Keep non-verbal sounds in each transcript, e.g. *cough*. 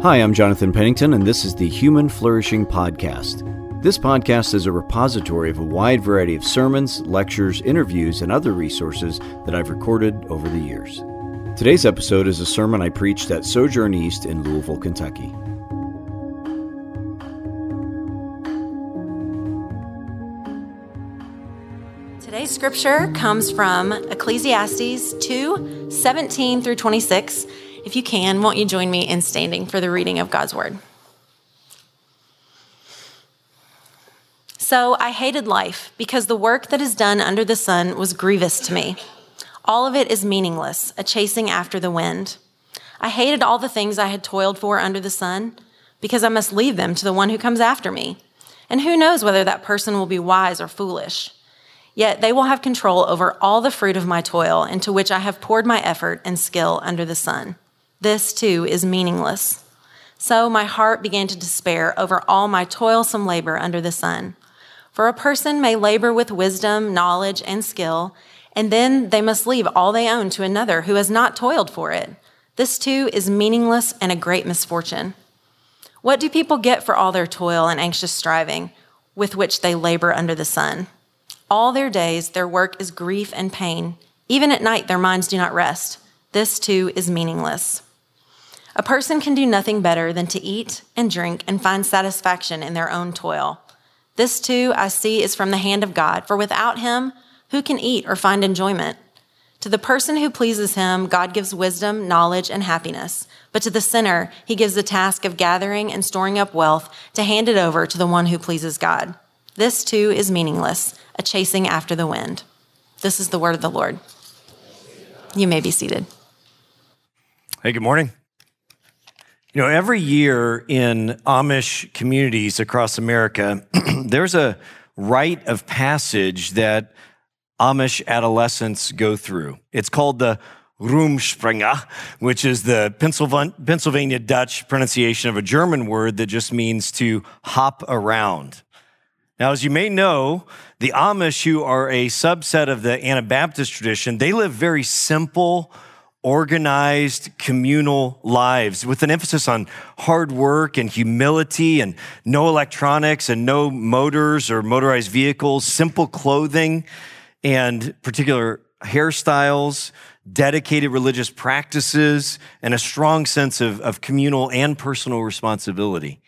Hi, I'm Jonathan Pennington, and this is the Human Flourishing Podcast. This podcast is a repository of a wide variety of sermons, lectures, interviews, and other resources that I've recorded over the years. Today's episode is a sermon I preached at Sojourn East in Louisville, Kentucky. Today's scripture comes from Ecclesiastes 2 17 through 26. If you can, won't you join me in standing for the reading of God's word? So I hated life because the work that is done under the sun was grievous to me. All of it is meaningless, a chasing after the wind. I hated all the things I had toiled for under the sun because I must leave them to the one who comes after me. And who knows whether that person will be wise or foolish. Yet they will have control over all the fruit of my toil into which I have poured my effort and skill under the sun. This too is meaningless. So my heart began to despair over all my toilsome labor under the sun. For a person may labor with wisdom, knowledge, and skill, and then they must leave all they own to another who has not toiled for it. This too is meaningless and a great misfortune. What do people get for all their toil and anxious striving with which they labor under the sun? All their days, their work is grief and pain. Even at night, their minds do not rest. This too is meaningless. A person can do nothing better than to eat and drink and find satisfaction in their own toil. This too, I see, is from the hand of God, for without him, who can eat or find enjoyment? To the person who pleases him, God gives wisdom, knowledge, and happiness. But to the sinner, he gives the task of gathering and storing up wealth to hand it over to the one who pleases God. This too is meaningless, a chasing after the wind. This is the word of the Lord. You may be seated. Hey, good morning. You know, every year in Amish communities across America, *clears throat* there's a rite of passage that Amish adolescents go through. It's called the Rumspringa, which is the Pennsylvania Dutch pronunciation of a German word that just means to hop around. Now, as you may know, the Amish, who are a subset of the Anabaptist tradition, they live very simple, organized, communal lives with an emphasis on hard work and humility and no electronics and no motors or motorized vehicles, simple clothing and particular hairstyles, dedicated religious practices, and a strong sense of, of communal and personal responsibility.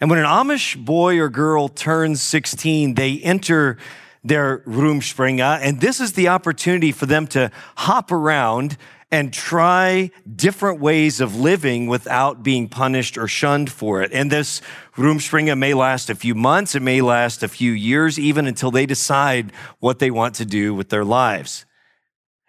And when an Amish boy or girl turns 16, they enter their Rumspringa, and this is the opportunity for them to hop around and try different ways of living without being punished or shunned for it. And this Rumspringa may last a few months, it may last a few years, even until they decide what they want to do with their lives.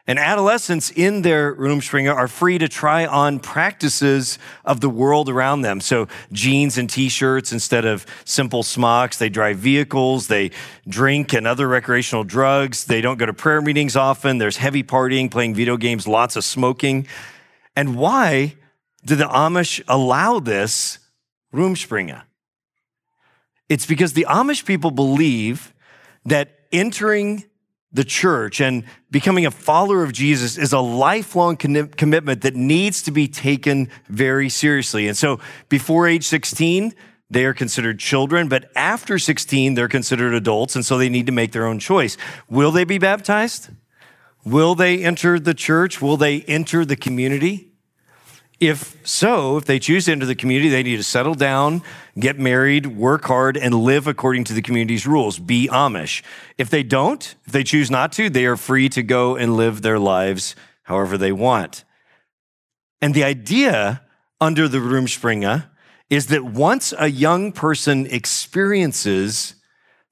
And adolescents in their Rumspringa are free to try on practices of the world around them. So jeans and t-shirts instead of simple smocks. They drive vehicles. They drink and other recreational drugs. They don't go to prayer meetings often. There's heavy partying, playing video games, lots of smoking. And why do the Amish allow this Rumspringa? It's because the Amish people believe that entering the church and becoming a follower of Jesus is a lifelong commitment that needs to be taken very seriously. And so before age 16, they are considered children, but after 16, they're considered adults. And so they need to make their own choice. Will they be baptized? Will they enter the church? Will they enter the community? If so, if they choose to enter the community, they need to settle down, get married, work hard, and live according to the community's rules. Be Amish. If they don't, if they choose not to, they are free to go and live their lives however they want. And the idea under the Rumspringa is that once a young person experiences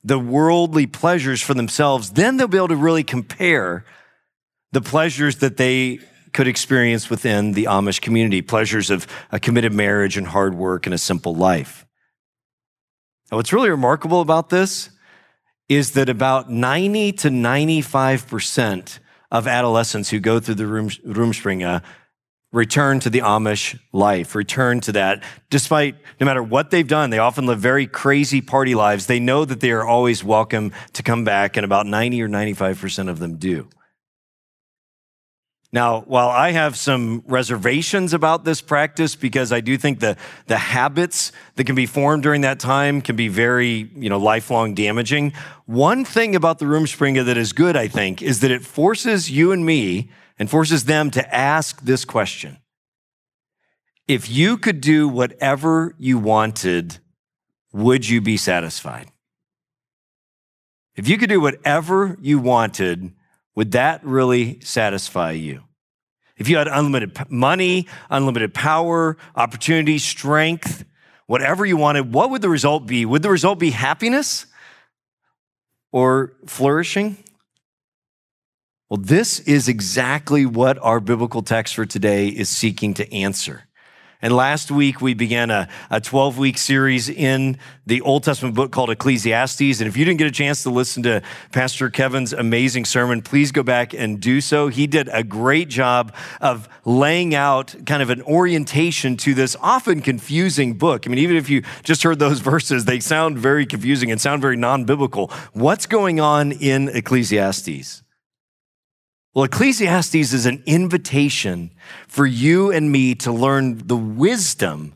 the worldly pleasures for themselves, then they'll be able to really compare the pleasures that they could experience within the Amish community pleasures of a committed marriage and hard work and a simple life. Now, what's really remarkable about this is that about 90 to 95% of adolescents who go through the Rumspringa uh, return to the Amish life, return to that. Despite no matter what they've done, they often live very crazy party lives. They know that they are always welcome to come back, and about 90 or 95% of them do. Now, while I have some reservations about this practice because I do think the, the habits that can be formed during that time can be very, you know, lifelong damaging. One thing about the Rumspringa that is good, I think, is that it forces you and me and forces them to ask this question. If you could do whatever you wanted, would you be satisfied? If you could do whatever you wanted, would that really satisfy you? If you had unlimited money, unlimited power, opportunity, strength, whatever you wanted, what would the result be? Would the result be happiness or flourishing? Well, this is exactly what our biblical text for today is seeking to answer. And last week we began a, a 12 week series in the Old Testament book called Ecclesiastes. And if you didn't get a chance to listen to Pastor Kevin's amazing sermon, please go back and do so. He did a great job of laying out kind of an orientation to this often confusing book. I mean, even if you just heard those *laughs* verses, they sound very confusing and sound very non biblical. What's going on in Ecclesiastes? Well, Ecclesiastes is an invitation for you and me to learn the wisdom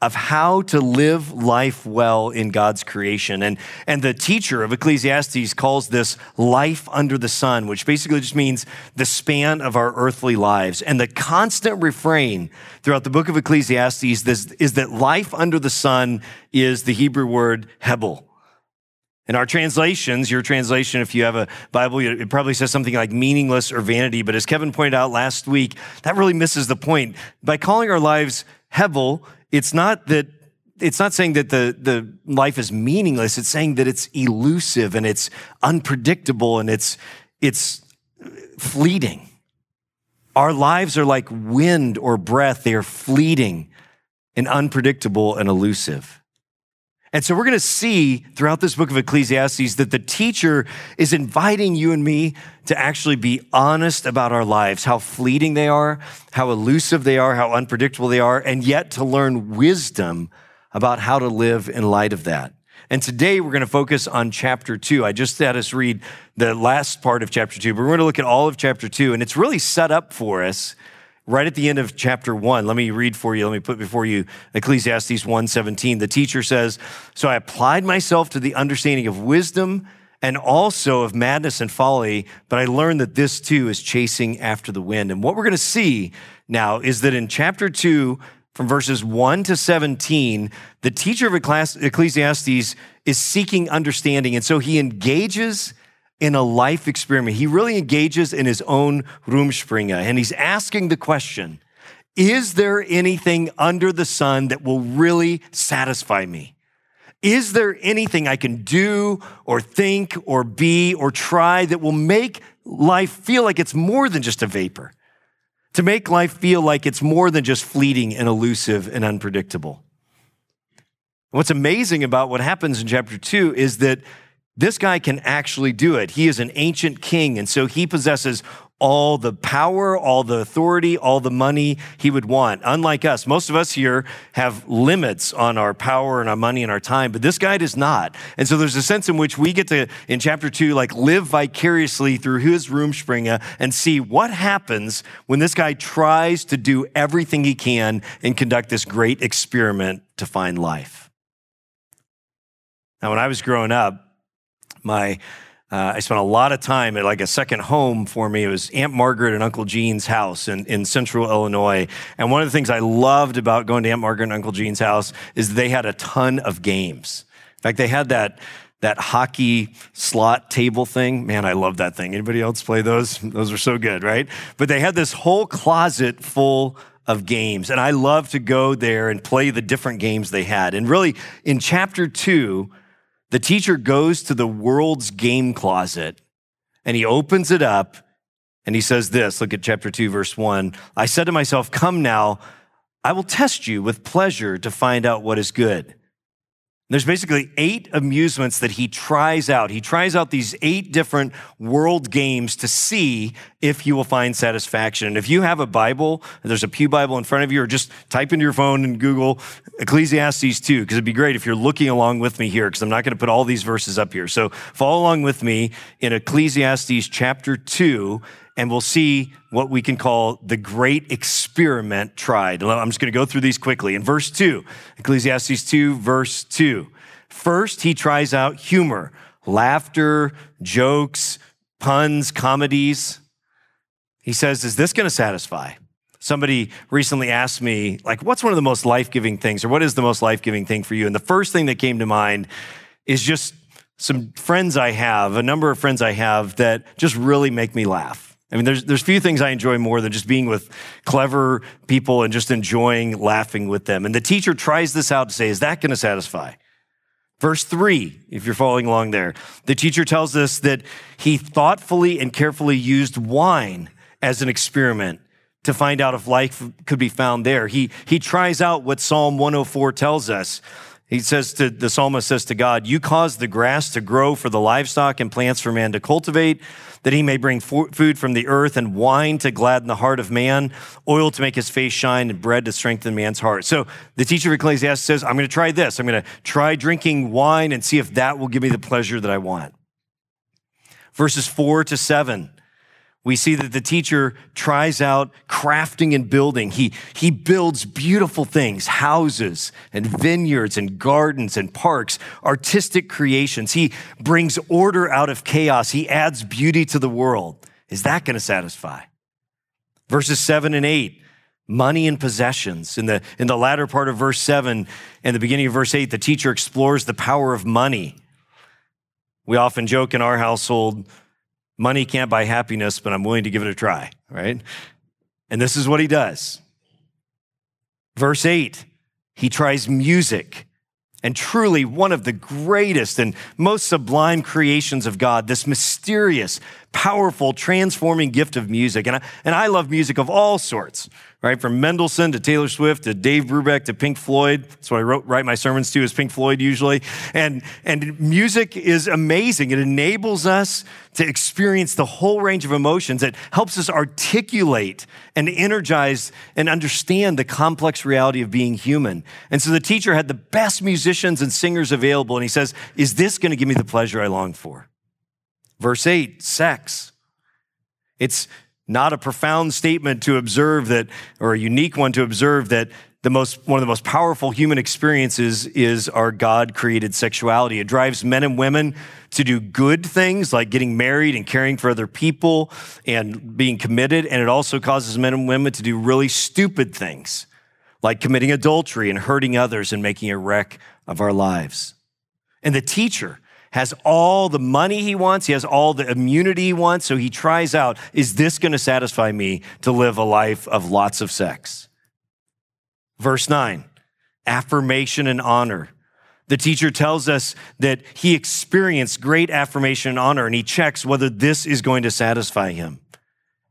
of how to live life well in God's creation. And, and the teacher of Ecclesiastes calls this life under the sun, which basically just means the span of our earthly lives. And the constant refrain throughout the book of Ecclesiastes is, is that life under the sun is the Hebrew word hebel. In our translations, your translation, if you have a Bible, it probably says something like meaningless or vanity. But as Kevin pointed out last week, that really misses the point. By calling our lives Hevel, it's not that it's not saying that the, the life is meaningless. It's saying that it's elusive and it's unpredictable and it's, it's fleeting. Our lives are like wind or breath. They are fleeting and unpredictable and elusive. And so we're going to see throughout this book of Ecclesiastes that the teacher is inviting you and me to actually be honest about our lives, how fleeting they are, how elusive they are, how unpredictable they are, and yet to learn wisdom about how to live in light of that. And today we're going to focus on chapter two. I just had us read the last part of chapter two, but we're going to look at all of chapter two, and it's really set up for us right at the end of chapter 1 let me read for you let me put before you ecclesiastes 1.17 the teacher says so i applied myself to the understanding of wisdom and also of madness and folly but i learned that this too is chasing after the wind. And what we're going to see now is that in chapter 2 from verses 1 to 17 the teacher of ecclesiastes is seeking understanding. And so he engages in a life experiment. He really engages in his own Rumspringa and he's asking the question Is there anything under the sun that will really satisfy me? Is there anything I can do or think or be or try that will make life feel like it's more than just a vapor? To make life feel like it's more than just fleeting and elusive and unpredictable. What's amazing about what happens in chapter two is that this guy can actually do it. He is an ancient king, and so he possesses all the power, all the authority, all the money he would want. Unlike us, most of us here have limits on our power and our money and our time, but this guy does not. And so there's a sense in which we get to, in chapter two, like live vicariously through his Rumspringa and see what happens when this guy tries to do everything he can and conduct this great experiment to find life. Now, when I was growing up, my uh, I spent a lot of time at like a second home for me. It was Aunt Margaret and Uncle Gene's house in, in central Illinois. And one of the things I loved about going to Aunt Margaret and Uncle Gene's house is they had a ton of games. In fact, they had that that hockey slot table thing. Man, I love that thing. Anybody else play those? Those are so good, right? But they had this whole closet full of games. And I love to go there and play the different games they had. And really, in chapter two, the teacher goes to the world's game closet and he opens it up and he says this look at chapter 2, verse 1. I said to myself, Come now, I will test you with pleasure to find out what is good. There's basically eight amusements that he tries out. He tries out these eight different world games to see if he will find satisfaction. And if you have a Bible, there's a Pew Bible in front of you, or just type into your phone and Google Ecclesiastes 2, because it'd be great if you're looking along with me here, because I'm not going to put all these verses up here. So follow along with me in Ecclesiastes chapter 2. And we'll see what we can call the great experiment tried. I'm just going to go through these quickly. In verse 2, Ecclesiastes 2, verse 2. First, he tries out humor, laughter, jokes, puns, comedies. He says, Is this going to satisfy? Somebody recently asked me, like, what's one of the most life giving things, or what is the most life giving thing for you? And the first thing that came to mind is just some friends I have, a number of friends I have that just really make me laugh. I mean, there's, there's few things I enjoy more than just being with clever people and just enjoying laughing with them. And the teacher tries this out to say, is that going to satisfy? Verse three, if you're following along there, the teacher tells us that he thoughtfully and carefully used wine as an experiment to find out if life could be found there. He, he tries out what Psalm 104 tells us. He says to the psalmist says to God, You caused the grass to grow for the livestock and plants for man to cultivate, that he may bring food from the earth and wine to gladden the heart of man, oil to make his face shine, and bread to strengthen man's heart. So the teacher of Ecclesiastes says, I'm going to try this. I'm going to try drinking wine and see if that will give me the pleasure that I want. Verses four to seven we see that the teacher tries out crafting and building. He, he builds beautiful things, houses and vineyards and gardens and parks, artistic creations. He brings order out of chaos. He adds beauty to the world. Is that going to satisfy? Verses seven and eight, money and possessions. In the, in the latter part of verse seven and the beginning of verse eight, the teacher explores the power of money. We often joke in our household, Money can't buy happiness, but I'm willing to give it a try, right? And this is what he does. Verse 8, he tries music. And truly, one of the greatest and most sublime creations of God, this mysterious, powerful, transforming gift of music. And I, and I love music of all sorts, right? From Mendelssohn to Taylor Swift to Dave Brubeck to Pink Floyd. That's what I wrote, write my sermons to is Pink Floyd usually. And, and music is amazing. It enables us to experience the whole range of emotions. It helps us articulate and energize and understand the complex reality of being human. And so the teacher had the best musicians and singers available. And he says, is this going to give me the pleasure I long for? Verse 8, sex. It's not a profound statement to observe that, or a unique one to observe that the most, one of the most powerful human experiences is our God created sexuality. It drives men and women to do good things like getting married and caring for other people and being committed. And it also causes men and women to do really stupid things like committing adultery and hurting others and making a wreck of our lives. And the teacher, has all the money he wants, he has all the immunity he wants, so he tries out, is this going to satisfy me to live a life of lots of sex? Verse 9, affirmation and honor. The teacher tells us that he experienced great affirmation and honor, and he checks whether this is going to satisfy him.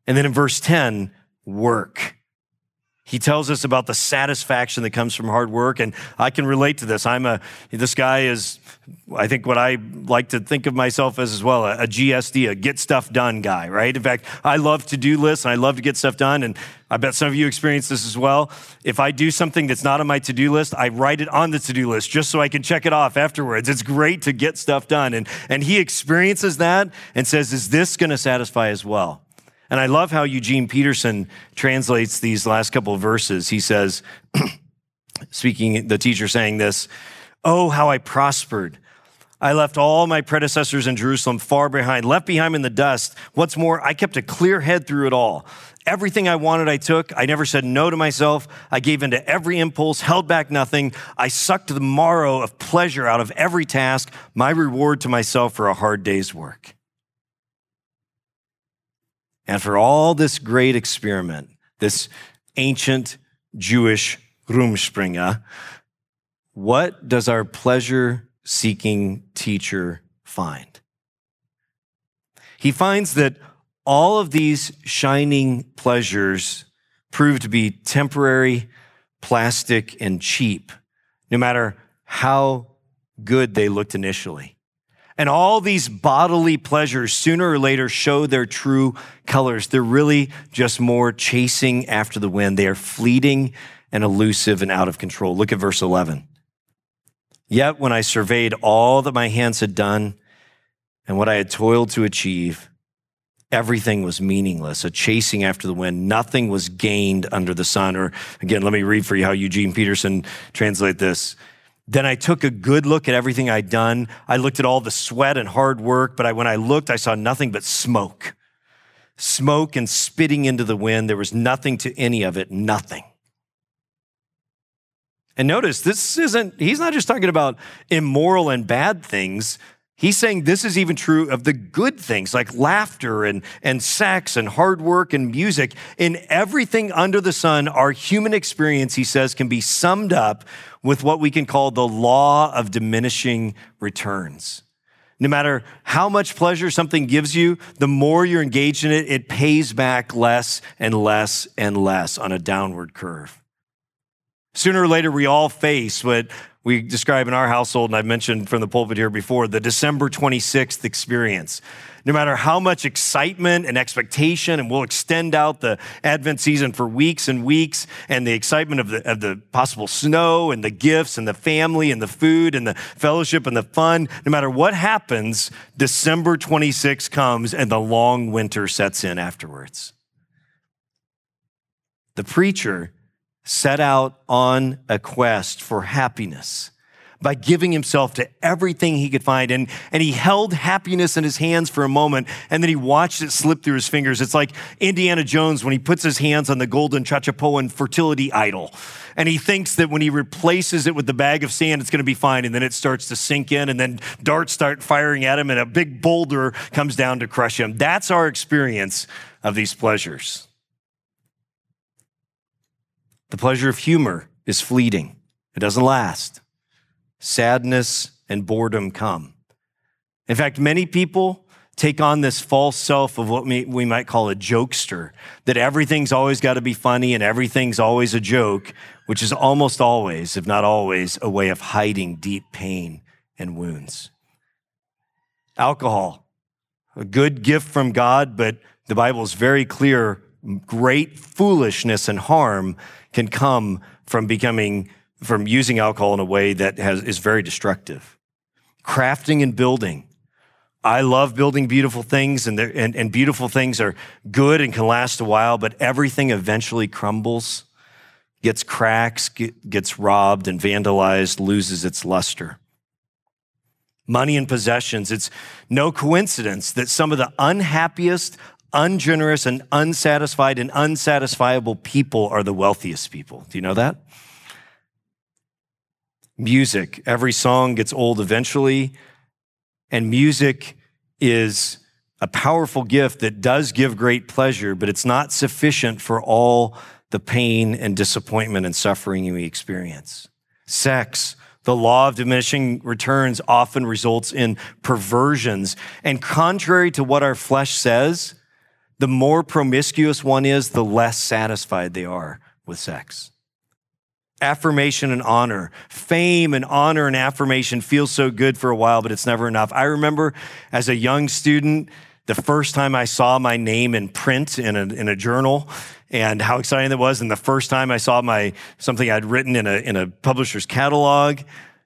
And then in verse 10, work. He tells us about the satisfaction that comes from hard work, and I can relate to this. I'm a, this guy is, I think what I like to think of myself as as well, a, a GSD, a get stuff done guy, right? In fact, I love to do lists and I love to get stuff done, and I bet some of you experience this as well. If I do something that's not on my to do list, I write it on the to do list just so I can check it off afterwards. It's great to get stuff done. And, and he experiences that and says, Is this going to satisfy as well? And I love how Eugene Peterson translates these last couple of verses. He says, *clears throat* speaking, the teacher saying this, Oh, how I prospered. I left all my predecessors in Jerusalem far behind, left behind in the dust. What's more, I kept a clear head through it all. Everything I wanted, I took. I never said no to myself. I gave in to every impulse, held back nothing. I sucked the marrow of pleasure out of every task, my reward to myself for a hard day's work. And for all this great experiment, this ancient Jewish Rumspringa, what does our pleasure seeking teacher find? He finds that all of these shining pleasures prove to be temporary, plastic, and cheap, no matter how good they looked initially. And all these bodily pleasures sooner or later show their true colors. They're really just more chasing after the wind. They are fleeting and elusive and out of control. Look at verse 11. Yet when I surveyed all that my hands had done and what I had toiled to achieve, everything was meaningless, a chasing after the wind. Nothing was gained under the sun. Or again, let me read for you how Eugene Peterson translate this. Then I took a good look at everything I'd done. I looked at all the sweat and hard work, but I, when I looked, I saw nothing but smoke. Smoke and spitting into the wind. There was nothing to any of it, nothing. And notice, this isn't, he's not just talking about immoral and bad things. He's saying this is even true of the good things like laughter and, and sex and hard work and music. In everything under the sun, our human experience, he says, can be summed up with what we can call the law of diminishing returns. No matter how much pleasure something gives you, the more you're engaged in it, it pays back less and less and less on a downward curve. Sooner or later, we all face what we describe in our household, and I've mentioned from the pulpit here before, the December 26th experience. No matter how much excitement and expectation, and we'll extend out the Advent season for weeks and weeks, and the excitement of the, of the possible snow and the gifts and the family and the food and the fellowship and the fun, no matter what happens, December 26th comes and the long winter sets in afterwards. The preacher set out on a quest for happiness by giving himself to everything he could find. And, and he held happiness in his hands for a moment and then he watched it slip through his fingers. It's like Indiana Jones when he puts his hands on the golden Chachapoyan fertility idol. And he thinks that when he replaces it with the bag of sand, it's going to be fine. And then it starts to sink in and then darts start firing at him and a big boulder comes down to crush him. That's our experience of these pleasures. The pleasure of humor is fleeting, it doesn't last. Sadness and boredom come. In fact, many people take on this false self of what we might call a jokester, that everything's always got to be funny and everything's always a joke, which is almost always, if not always, a way of hiding deep pain and wounds. Alcohol, a good gift from God, but the Bible is very clear great foolishness and harm can come from becoming, from using alcohol in a way that has, is very destructive. Crafting and building. I love building beautiful things, and, and, and beautiful things are good and can last a while, but everything eventually crumbles, gets cracks, get, gets robbed and vandalized, loses its luster money and possessions. It's no coincidence that some of the unhappiest, ungenerous and unsatisfied and unsatisfiable people are the wealthiest people. Do you know that? Music. Every song gets old eventually. And music is a powerful gift that does give great pleasure, but it's not sufficient for all the pain and disappointment and suffering we experience. Sex, the law of diminishing returns often results in perversions. And contrary to what our flesh says, the more promiscuous one is, the less satisfied they are with sex. Affirmation and honor, fame and honor and affirmation feels so good for a while, but it's never enough. I remember as a young student, the first time I saw my name in print in a, in a journal and how exciting that was. And the first time I saw my, something I'd written in a, in a publisher's catalog.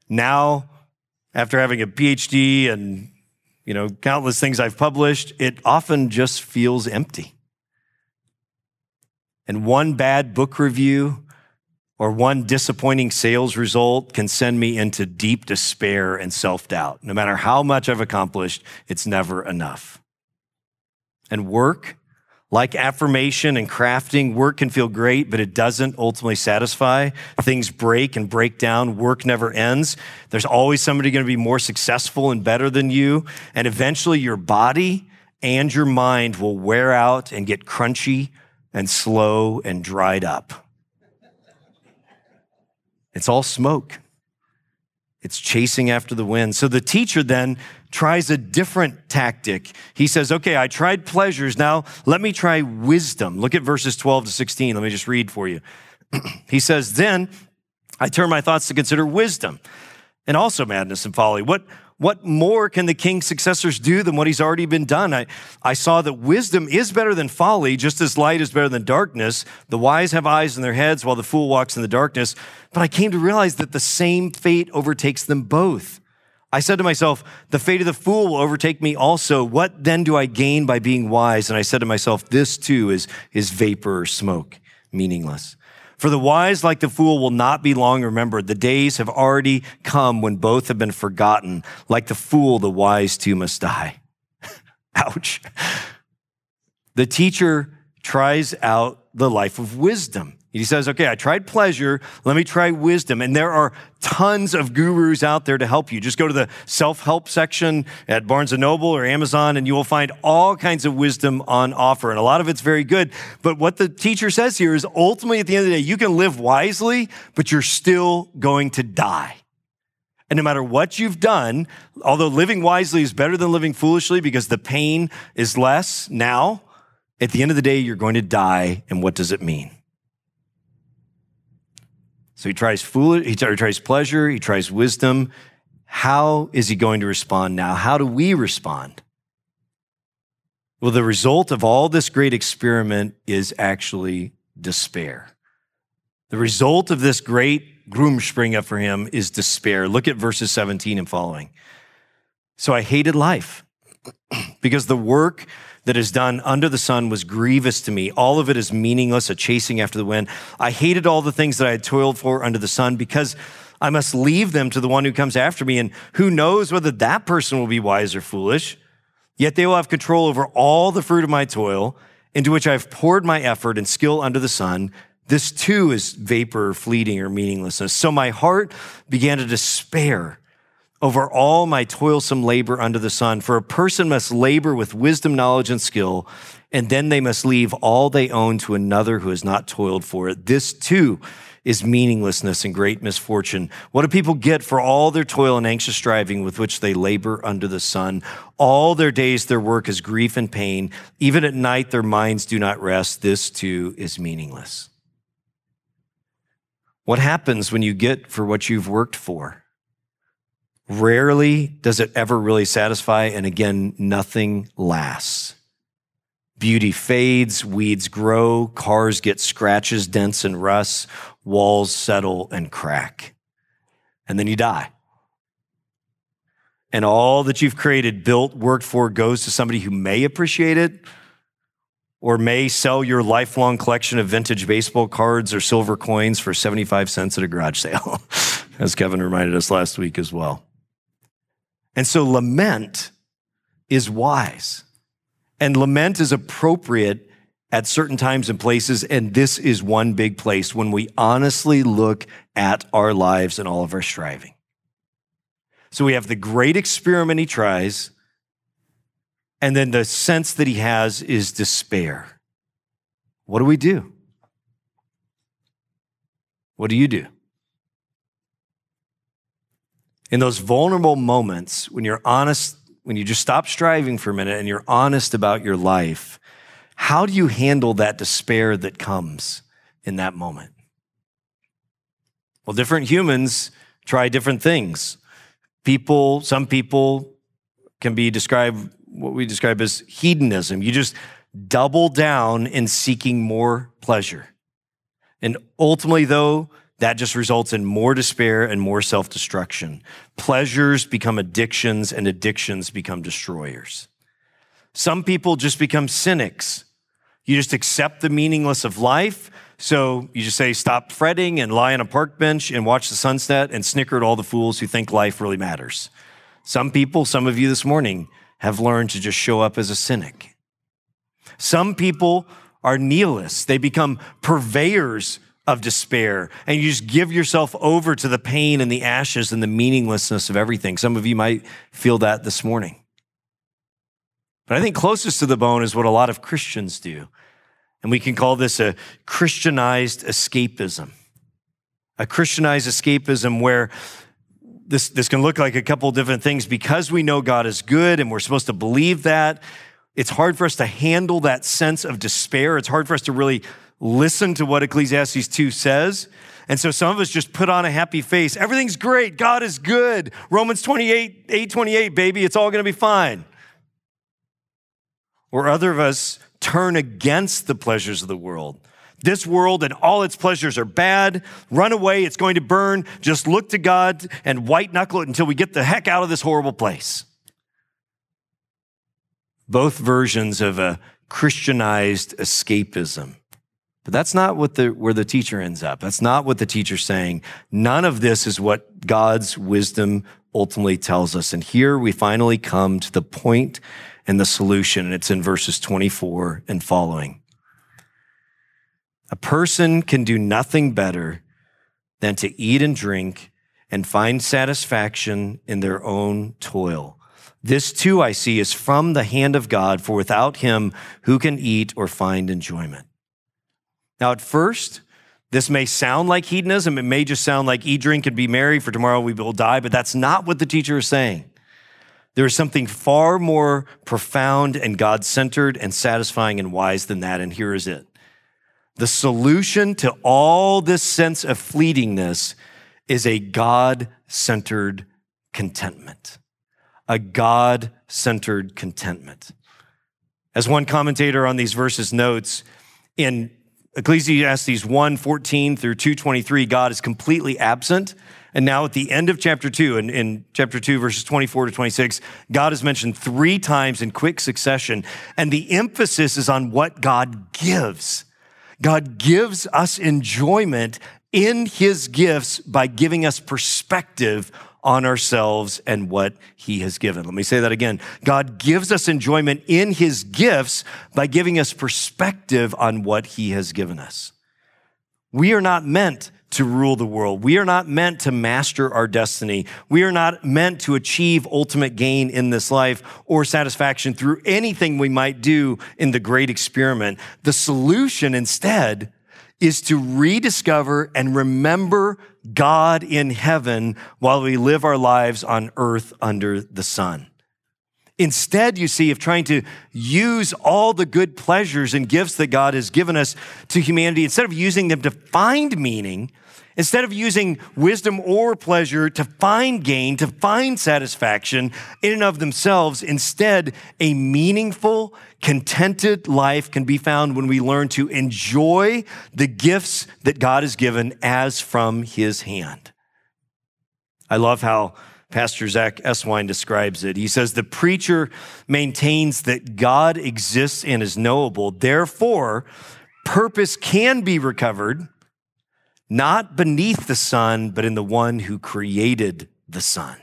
Now, after having a PhD and you know, countless things I've published, it often just feels empty. And one bad book review or one disappointing sales result can send me into deep despair and self doubt. No matter how much I've accomplished, it's never enough. And work, like affirmation and crafting, work can feel great, but it doesn't ultimately satisfy. Things break and break down. Work never ends. There's always somebody going to be more successful and better than you. And eventually your body and your mind will wear out and get crunchy and slow and dried up. It's all smoke. It's chasing after the wind. So the teacher then tries a different tactic. He says, Okay, I tried pleasures. Now let me try wisdom. Look at verses 12 to 16. Let me just read for you. *clears throat* he says, Then I turn my thoughts to consider wisdom and also madness and folly. What, what more can the king's successors do than what he's already been done? I, I saw that wisdom is better than folly, just as light is better than darkness. The wise have eyes in their heads while the fool walks in the darkness. But I came to realize that the same fate overtakes them both. I said to myself, The fate of the fool will overtake me also. What then do I gain by being wise? And I said to myself, This too is, is vapor or smoke, meaningless. For the wise, like the fool, will not be long remembered. The days have already come when both have been forgotten. Like the fool, the wise too must die. *laughs* Ouch. The teacher tries out the life of wisdom. He says, okay, I tried pleasure. Let me try wisdom. And there are tons of gurus out there to help you. Just go to the self-help section at Barnes & Noble or Amazon and you will find all kinds of wisdom on offer. And a lot of it's very good. But what the teacher says here is ultimately at the end of the day, you can live wisely, but you're still going to die. And no matter what you've done, although living wisely is better than living foolishly because the pain is less now, at the end of the day, you're going to die. And what does it mean? So he tries foolish, he tries pleasure, he tries wisdom. How is he going to respond now? How do we respond? Well, the result of all this great experiment is actually despair. The result of this great Rumspringa for him is despair. Look at verses 17 and following. So I hated life *clears throat* because the work that is done under the sun was grievous to me. All of it is meaningless, a chasing after the wind. I hated all the things that I had toiled for under the sun because I must leave them to the one who comes after me. And who knows whether that person will be wise or foolish? Yet they will have control over all the fruit of my toil, into which I've poured my effort and skill under the sun. This too is vapor, fleeting, or meaninglessness. So my heart began to despair over all my toilsome labor under the sun. For a person must labor with wisdom, knowledge, and skill, and then they must leave all they own to another who has not toiled for it. This too is meaninglessness and great misfortune. What do people get for all their toil and anxious striving with which they labor under the sun? All their days, their work is grief and pain. Even at night, their minds do not rest. This too is meaningless. What happens when you get for what you've worked for? Rarely does it ever really satisfy, and again, nothing lasts. Beauty fades, weeds grow, cars get scratches, dents, and rusts, walls settle and crack. And then you die. And all that you've created, built, worked for goes to somebody who may appreciate it or may sell your lifelong collection of vintage baseball cards or silver coins for 75 cents at a garage sale, *laughs* as Kevin reminded us last week as well. And so lament is wise. And lament is appropriate at certain times and places. And this is one big place when we honestly look at our lives and all of our striving. So we have the great experiment he tries, and then the sense that he has is despair. What do we do? What do you do? In those vulnerable moments when you're honest, when you just stop striving for a minute and you're honest about your life, how do you handle that despair that comes in that moment? Well, different humans try different things. People, some people can be described, what we describe as hedonism. You just double down in seeking more pleasure. And ultimately, though, that just results in more despair and more self destruction. Pleasures become addictions, and addictions become destroyers. Some people just become cynics. You just accept the meaningless of life. So you just say, stop fretting and lie on a park bench and watch the sunset and snicker at all the fools who think life really matters. Some people, some of you this morning, have learned to just show up as a cynic. Some people are nihilists. They become purveyors of despair and you just give yourself over to the pain and the ashes and the meaninglessness of everything. Some of you might feel that this morning. But I think closest to the bone is what a lot of Christians do. And we can call this a Christianized escapism. A Christianized escapism where this, this can look like a couple different things because we know God is good and we're supposed to believe that. It's hard for us to handle that sense of despair. It's hard for us to really listen to what Ecclesiastes 2 says. And so some of us just put on a happy face. Everything's great. God is good. Romans 28, 8, 28, baby, it's all going to be fine. Or other of us turn against the pleasures of the world, This world and all its pleasures are bad. Run away. It's going to burn. Just look to God and white knuckle it until we get the heck out of this horrible place. Both versions of a Christianized escapism. But that's not what the, where the teacher ends up. That's not what the teacher's saying. None of this is what God's wisdom ultimately tells us. And here we finally come to the point and the solution, and it's in verses 24 and following. A person can do nothing better than to eat and drink and find satisfaction in their own toil. This too I see is from the hand of God, for without him, who can eat or find enjoyment? Now, at first, this may sound like hedonism. It may just sound like eat, drink, and be merry, for tomorrow we will die, but that's not what the teacher is saying. There is something far more profound and God centered and satisfying and wise than that, and here is it. The solution to all this sense of fleetingness is a God centered contentment a God centered contentment. As one commentator on these verses notes, in Ecclesiastes 1 14 through 223, God is completely absent. And now at the end of chapter 2, in, in chapter 2, verses 24 to 26, God is mentioned three times in quick succession. And the emphasis is on what God gives. God gives us enjoyment in his gifts by giving us perspective on ourselves and what he has given. Let me say that again. God gives us enjoyment in his gifts by giving us perspective on what he has given us. We are not meant to rule the world. We are not meant to master our destiny. We are not meant to achieve ultimate gain in this life or satisfaction through anything we might do in the great experiment. The solution instead is to rediscover and remember God in heaven while we live our lives on earth under the sun. Instead, you see, of trying to use all the good pleasures and gifts that God has given us to humanity, instead of using them to find meaning, Instead of using wisdom or pleasure to find gain, to find satisfaction in and of themselves, instead, a meaningful, contented life can be found when we learn to enjoy the gifts that God has given as from his hand. I love how Pastor Zack Eswine describes it. He says, The preacher maintains that God exists and is knowable. Therefore, purpose can be recovered not beneath the sun, but in the one who created the sun.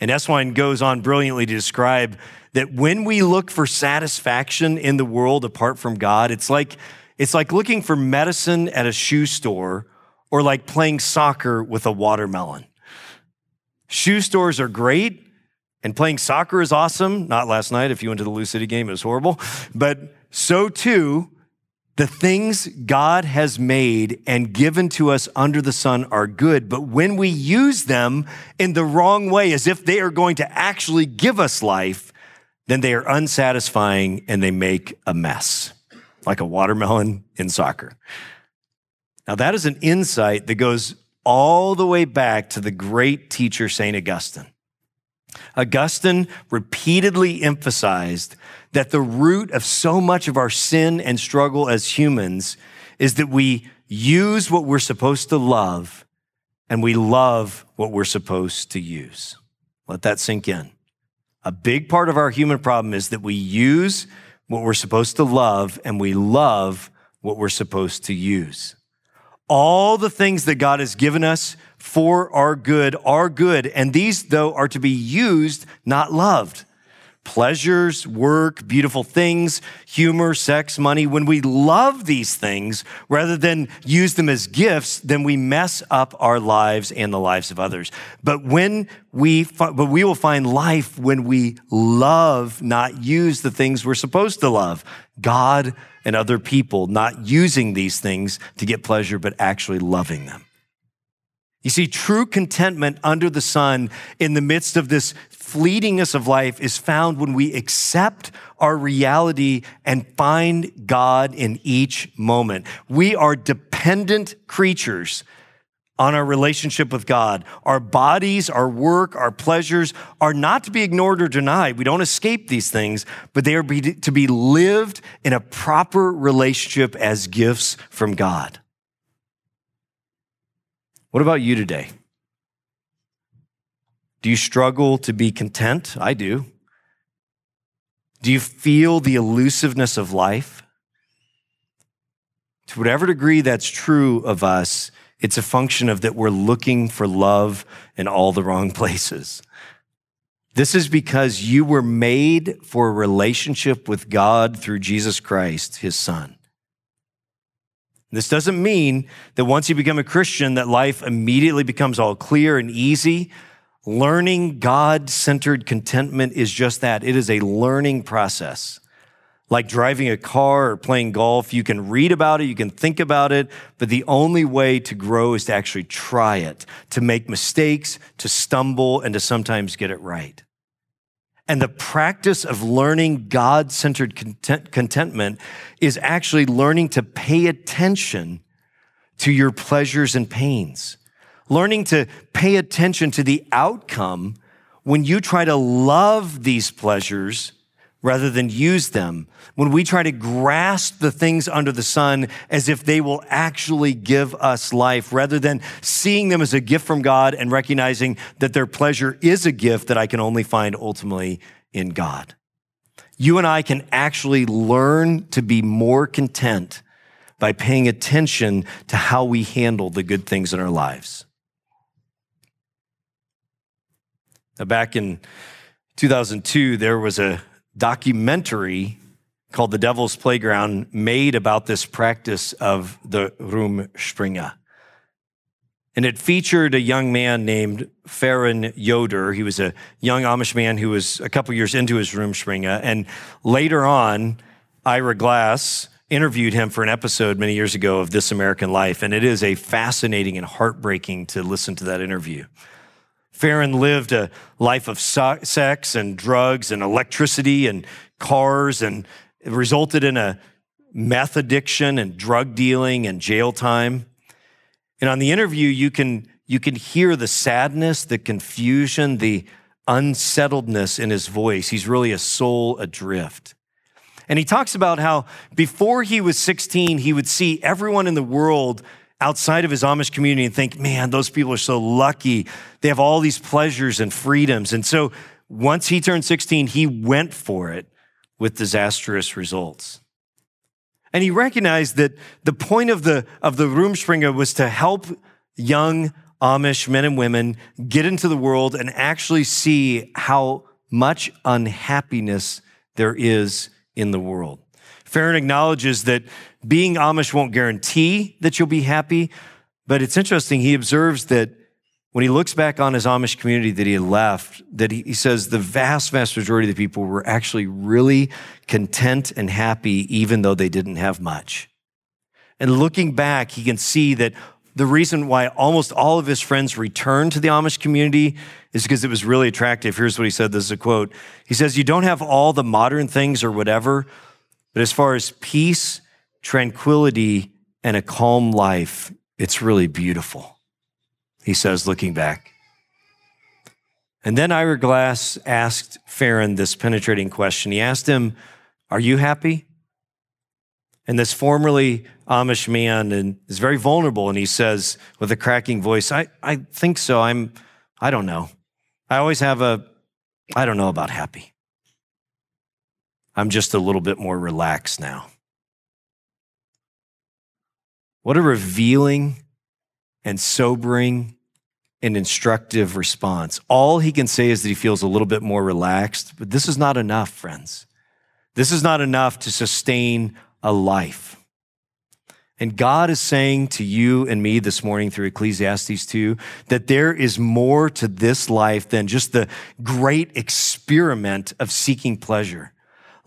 And Eswine goes on brilliantly to describe that when we look for satisfaction in the world apart from God, it's like, it's like looking for medicine at a shoe store or like playing soccer with a watermelon. Shoe stores are great and playing soccer is awesome. Not last night. If you went to the Lou City game, it was horrible. But so too the things God has made and given to us under the sun are good, but when we use them in the wrong way, as if they are going to actually give us life, then they are unsatisfying and they make a mess, like a watermelon in soccer. Now, that is an insight that goes all the way back to the great teacher, St. Augustine. Augustine repeatedly emphasized that the root of so much of our sin and struggle as humans is that we use what we're supposed to love and we love what we're supposed to use. Let that sink in. A big part of our human problem is that we use what we're supposed to love and we love what we're supposed to use. All the things that God has given us for our good are good. And these, though, are to be used, not loved. Pleasures, work, beautiful things, humor, sex, money. When we love these things rather than use them as gifts, then we mess up our lives and the lives of others. But when we, but we will find life when we love, not use the things we're supposed to love. God and other people, not using these things to get pleasure, but actually loving them. You see, true contentment under the sun in the midst of this fleetingness of life is found when we accept our reality and find God in each moment. We are dependent creatures on our relationship with God. Our bodies, our work, our pleasures are not to be ignored or denied. We don't escape these things, but they are to be lived in a proper relationship as gifts from God. What about you today? Do you struggle to be content? I do. Do you feel the elusiveness of life? To whatever degree that's true of us, it's a function of that we're looking for love in all the wrong *laughs* places. This is because you were made for a relationship with God through Jesus Christ, his son. This doesn't mean that once you become a Christian that life immediately becomes all clear and easy. Learning God-centered contentment is just that. It is a learning process. Like driving a car or playing golf, you can read about it, you can think about it, but the only way to grow is to actually try it, to make mistakes, to stumble, and to sometimes get it right. And the practice of learning God centered content, contentment is actually learning to pay attention to your pleasures and pains, learning to pay attention to the outcome when you try to love these pleasures rather than use them, when we try to grasp the things under the sun as if they will actually give us life, rather than seeing them as a gift from God and recognizing that their pleasure is a gift that I can only find ultimately in God. You and I can actually learn to be more content by paying attention to how we handle the good things in our lives. Now, back in 2002, there was a documentary called The Devil's Playground made about this practice of the Rumspringa. And it featured a young man named Faron Yoder. He was a young Amish man who was a couple years into his Rumspringa. And later on, Ira Glass interviewed him for an episode many years ago of This American Life. And it is a fascinating and heartbreaking to listen to that interview. Faron lived a life of sex and drugs and electricity and cars, and it resulted in a meth addiction and drug dealing and jail time. And on the interview, you can, you can hear the sadness, the confusion, the unsettledness in his voice. He's really a soul adrift. And he talks about how before he was 16, he would see everyone in the world outside of his Amish community and think, man, those people are so lucky. They have all these pleasures and freedoms. And so once he turned 16, he went for it with disastrous results. And he recognized that the point of the, of the Rumspringa was to help young Amish men and women get into the world and actually see how much unhappiness there is in the world. Faron acknowledges that being Amish won't guarantee that you'll be happy, but it's interesting. He observes that when he looks back on his Amish community that he had left, that he, he says the vast, vast majority of the people were actually really content and happy, even though they didn't have much. And looking back, he can see that the reason why almost all of his friends returned to the Amish community is because it was really attractive. Here's what he said. This is a quote. He says, You don't have all the modern things or whatever, but as far as peace, tranquility, and a calm life, it's really beautiful, he says, looking back. And then Ira Glass asked Faron this penetrating question. He asked him, Are you happy? And this formerly Amish man is very vulnerable, and he says with a cracking voice, I, I think so. I'm, I don't know. I always have a, I don't know about happy. I'm just a little bit more relaxed now. What a revealing and sobering and instructive response. All he can say is that he feels a little bit more relaxed, but this is not enough, friends. This is not enough to sustain a life. And God is saying to you and me this morning through Ecclesiastes 2 that there is more to this life than just the great experiment of seeking pleasure.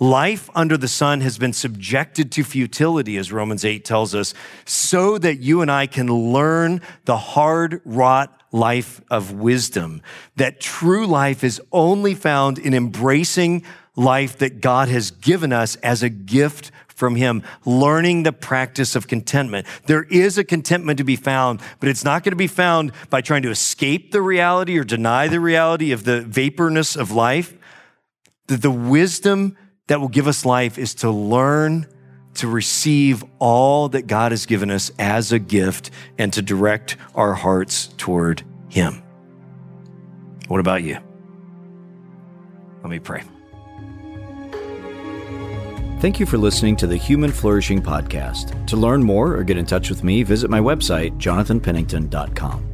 Life under the sun has been subjected to futility, as Romans 8 tells us, so that you and I can learn the hard wrought life of wisdom. That true life is only found in embracing life that God has given us as a gift from Him, learning the practice of contentment. There is a contentment to be found, but it's not going to be found by trying to escape the reality or deny the reality of the vaporness of life. The, the wisdom that will give us life is to learn to receive all that God has given us as a gift and to direct our hearts toward Him. What about you? Let me pray. Thank you for listening to the Human Flourishing Podcast. To learn more or get in touch with me, visit my website, jonathanpennington.com.